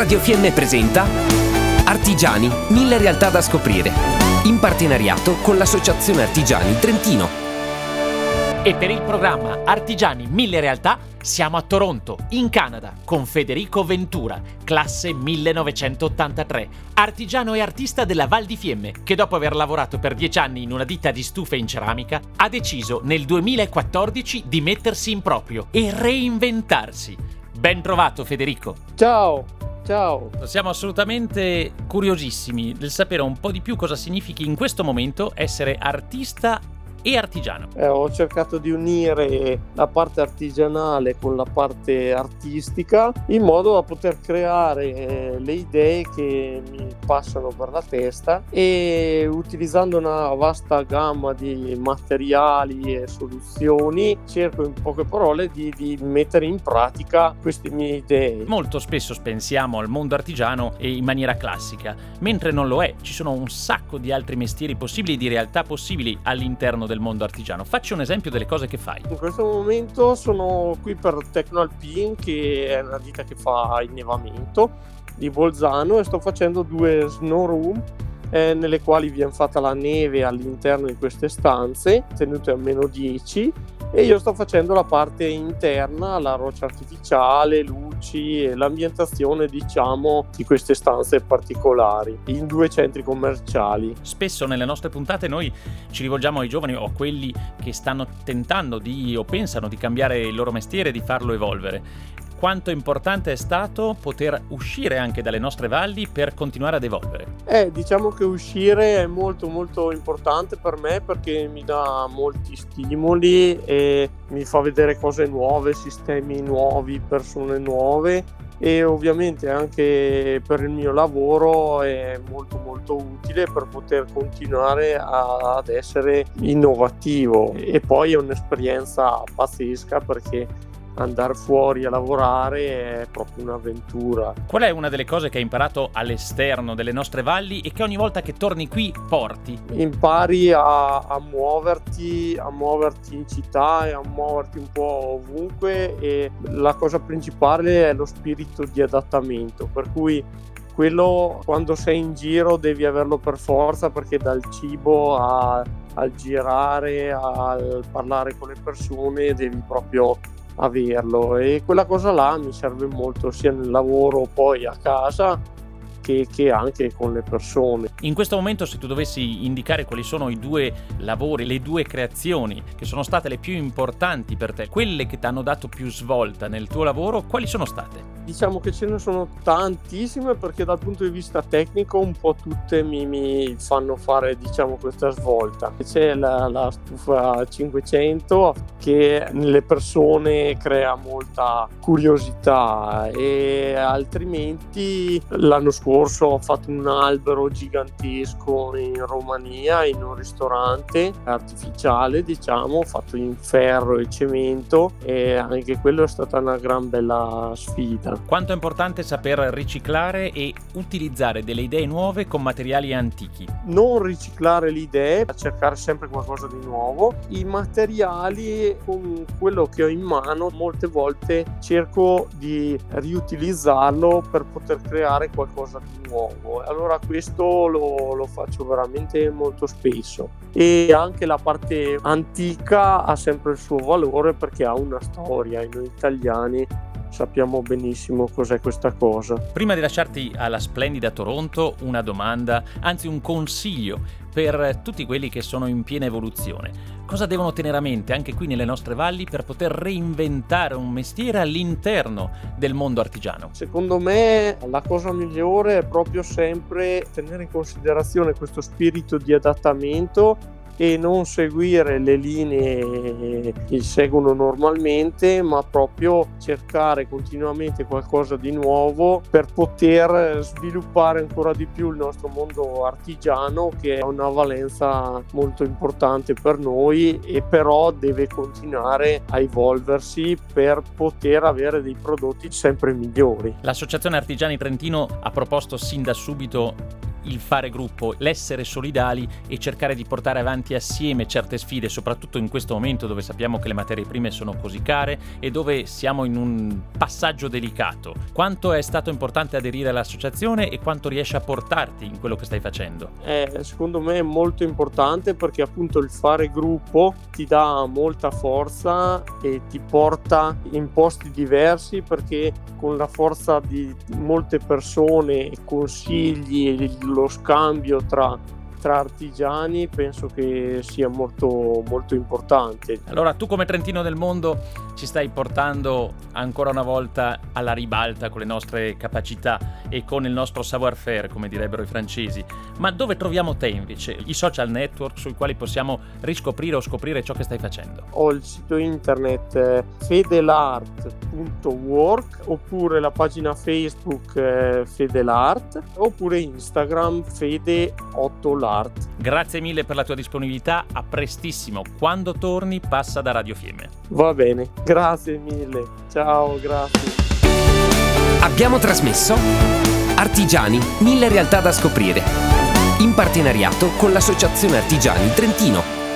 Radio Fiemme presenta Artigiani, mille realtà da scoprire. In partenariato con l'Associazione Artigiani Trentino. E per il programma Artigiani Mille Realtà siamo a Toronto, in Canada, con Federico Ventura, classe 1983, artigiano e artista della Val di Fiemme, che dopo aver lavorato per dieci anni in una ditta di stufe in ceramica, ha deciso nel 2014 di mettersi in proprio e reinventarsi. Ben trovato Federico. Ciao, ciao. Siamo assolutamente curiosissimi del sapere un po' di più cosa significhi in questo momento essere artista e artigiano. Eh, ho cercato di unire la parte artigianale con la parte artistica in modo da poter creare eh, le idee che mi passano per la testa e utilizzando una vasta gamma di materiali e soluzioni cerco in poche parole di, di mettere in pratica queste mie idee. Molto spesso pensiamo al mondo artigiano in maniera classica, mentre non lo è. Ci sono un sacco di altri mestieri possibili, di realtà possibili all'interno del mondo artigiano. Facci un esempio delle cose che fai. In questo momento sono qui per Tecnoalpin, che è una ditta che fa innevamento di Bolzano e sto facendo due snow room eh, nelle quali viene fatta la neve all'interno di queste stanze, tenute a meno 10 e io sto facendo la parte interna, la roccia artificiale, luci e l'ambientazione diciamo di queste stanze particolari in due centri commerciali. Spesso nelle nostre puntate noi ci rivolgiamo ai giovani o a quelli che stanno tentando di o pensano di cambiare il loro mestiere, di farlo evolvere quanto importante è stato poter uscire anche dalle nostre valli per continuare ad evolvere? Eh, diciamo che uscire è molto molto importante per me perché mi dà molti stimoli e mi fa vedere cose nuove, sistemi nuovi, persone nuove e ovviamente anche per il mio lavoro è molto molto utile per poter continuare a, ad essere innovativo e poi è un'esperienza pazzesca perché andare fuori a lavorare è proprio un'avventura. Qual è una delle cose che hai imparato all'esterno delle nostre valli e che ogni volta che torni qui porti? Impari a, a muoverti, a muoverti in città e a muoverti un po' ovunque e la cosa principale è lo spirito di adattamento, per cui quello quando sei in giro devi averlo per forza perché dal cibo a, al girare, al parlare con le persone devi proprio averlo e quella cosa là mi serve molto sia nel lavoro poi a casa che, che, anche con le persone. In questo momento se tu dovessi indicare quali sono i due lavori, le due creazioni che sono state le più importanti per te, quelle che ti hanno dato più svolta nel tuo lavoro, quali sono state? Diciamo che ce ne sono tantissime perché dal punto di vista tecnico un po' tutte mi, mi fanno fare diciamo questa svolta. C'è la, la stufa 500 che nelle persone crea molta curiosità e altrimenti l'anno scorso ho fatto un albero gigantesco in Romania in un ristorante artificiale diciamo fatto in ferro e cemento e anche quello è stata una gran bella sfida quanto è importante saper riciclare e utilizzare delle idee nuove con materiali antichi non riciclare le idee cercare sempre qualcosa di nuovo i materiali con quello che ho in mano molte volte cerco di riutilizzarlo per poter creare qualcosa di nuovo. Allora questo lo, lo faccio veramente molto spesso. E anche la parte antica ha sempre il suo valore perché ha una storia. E noi italiani sappiamo benissimo cos'è questa cosa. Prima di lasciarti alla splendida Toronto, una domanda, anzi un consiglio per tutti quelli che sono in piena evoluzione. Cosa devono tenere a mente anche qui nelle nostre valli per poter reinventare un mestiere all'interno del mondo artigiano? Secondo me la cosa migliore è proprio sempre tenere in considerazione questo spirito di adattamento e non seguire le linee che seguono normalmente, ma proprio cercare continuamente qualcosa di nuovo per poter sviluppare ancora di più il nostro mondo artigiano che ha una valenza molto importante per noi e però deve continuare a evolversi per poter avere dei prodotti sempre migliori. L'Associazione Artigiani Trentino ha proposto sin da subito il fare gruppo, l'essere solidali e cercare di portare avanti assieme certe sfide, soprattutto in questo momento dove sappiamo che le materie prime sono così care e dove siamo in un passaggio delicato. Quanto è stato importante aderire all'associazione e quanto riesce a portarti in quello che stai facendo? Eh, secondo me è molto importante perché appunto il fare gruppo ti dà molta forza e ti porta in posti diversi perché con la forza di molte persone, consigli e lo scambio tra tra artigiani penso che sia molto, molto importante. Allora tu come Trentino del Mondo ci stai portando ancora una volta alla ribalta con le nostre capacità e con il nostro savoir-faire, come direbbero i francesi. Ma dove troviamo te invece? I social network sui quali possiamo riscoprire o scoprire ciò che stai facendo? Ho il sito internet eh, fedelart.work oppure la pagina Facebook eh, Fedelart oppure Instagram Fede8Lar Art. Grazie mille per la tua disponibilità, a prestissimo. Quando torni passa da Radio Fiemme. Va bene, grazie mille. Ciao, grazie. Abbiamo trasmesso Artigiani, mille realtà da scoprire. In partenariato con l'Associazione Artigiani Trentino.